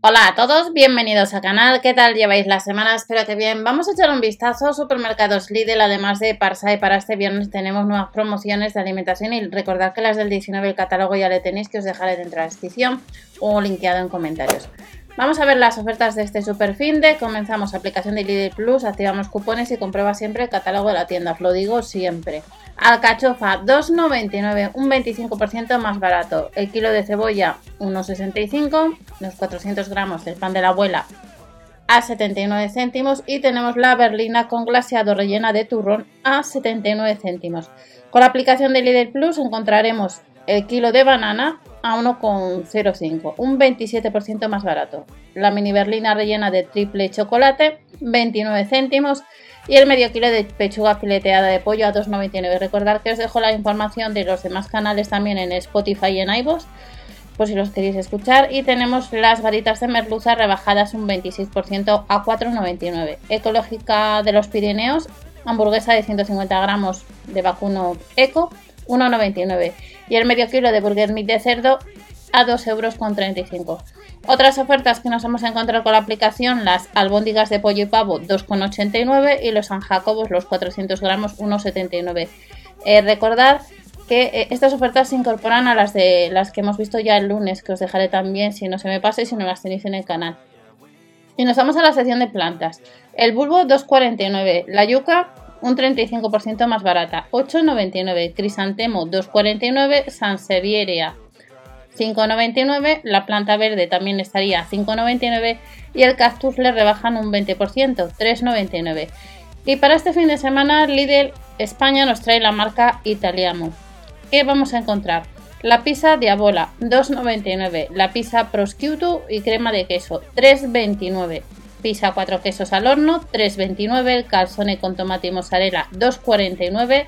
Hola a todos, bienvenidos al canal. ¿Qué tal lleváis la semana? Espero que bien. Vamos a echar un vistazo a supermercados Lidl, además de Parsa. Y para este viernes tenemos nuevas promociones de alimentación. Y recordad que las del 19 el catálogo ya le tenéis, que os dejaré dentro de la descripción o linkeado en comentarios. Vamos a ver las ofertas de este super fin de. Comenzamos aplicación de Lidl Plus, activamos cupones y comprueba siempre el catálogo de la tienda. Os lo digo siempre. Alcachofa 2,99, un 25% más barato. El kilo de cebolla 1,65, los 400 gramos del pan de la abuela a 79 céntimos y tenemos la berlina con glaseado rellena de turrón a 79 céntimos. Con la aplicación de Lidl Plus encontraremos el kilo de banana a 1,05, un 27% más barato. La mini berlina rellena de triple chocolate, 29 céntimos. Y el medio kilo de pechuga fileteada de pollo a 2,99. Recordad que os dejo la información de los demás canales también en Spotify y en iVoox, por si los queréis escuchar. Y tenemos las varitas de merluza rebajadas un 26% a 4,99. Ecológica de los Pirineos, hamburguesa de 150 gramos de vacuno eco, 1,99 y el medio kilo de burger meat de cerdo a 2,35 euros. Otras ofertas que nos hemos encontrado con la aplicación, las albóndigas de pollo y pavo 2,89 y los San Jacobos, los 400 gramos 1,79. Eh, recordad que eh, estas ofertas se incorporan a las de las que hemos visto ya el lunes, que os dejaré también si no se me pase y si no las tenéis en el canal. Y nos vamos a la sección de plantas. El bulbo 2,49, la yuca un 35% más barata, 8,99. Crisantemo 2,49. Sansevieria 5,99. La planta verde también estaría 5,99. Y el cactus le rebajan un 20%, 3,99. Y para este fin de semana Lidl España nos trae la marca Italiano. ¿Qué vamos a encontrar? La pizza Diabola 2,99. La pizza Prosciutto y crema de queso 3,29 pizza 4 quesos al horno, 3,29, el calzone con tomate y mozzarella, 2,49,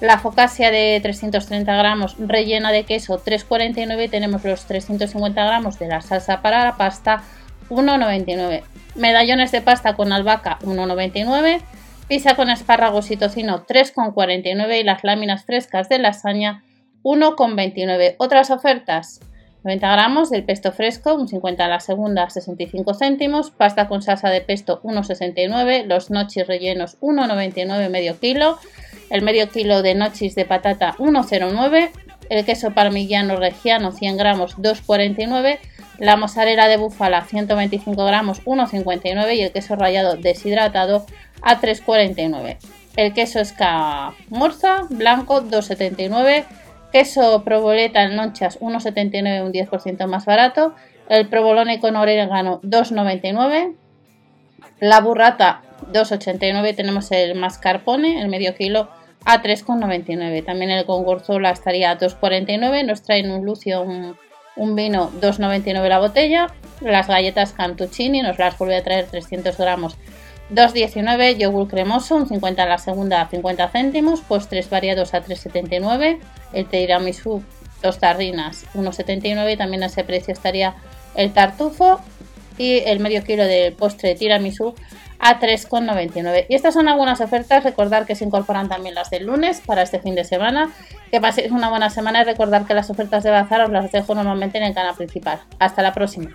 la focasia de 330 gramos rellena de queso, 3,49, tenemos los 350 gramos de la salsa para la pasta, 1,99, medallones de pasta con albahaca, 1,99, pizza con espárragos y tocino, 3,49 y las láminas frescas de lasaña, 1,29. Otras ofertas, 90 gramos del pesto fresco, un 50 a la segunda, 65 céntimos, pasta con salsa de pesto 1,69, los nochis rellenos 1,99 medio kilo, el medio kilo de nochis de patata 1,09, el queso parmigiano reggiano 100 gramos 2,49, la mozzarella de búfala 125 gramos 1,59 y el queso rallado deshidratado a 3,49. El queso escamorza blanco 2,79 Queso provoleta en lonchas 1,79, un 10% más barato. El provolone con orégano 2,99. La burrata 2,89. Tenemos el mascarpone, el medio kilo a 3,99. También el con gorzola estaría a 2,49. Nos traen un lucio, un, un vino 2,99 la botella. Las galletas Cantuccini nos las vuelve a traer 300 gramos 2,19 yogur cremoso, un 50 a la segunda a 50 céntimos, postres variados a 3,79, el tiramisú, dos tarrinas 1,79, también a ese precio estaría el tartufo y el medio kilo de postre tiramisú a 3,99. Y estas son algunas ofertas, recordar que se incorporan también las del lunes para este fin de semana. Que paséis una buena semana y recordar que las ofertas de bazar os las dejo normalmente en el canal principal. Hasta la próxima.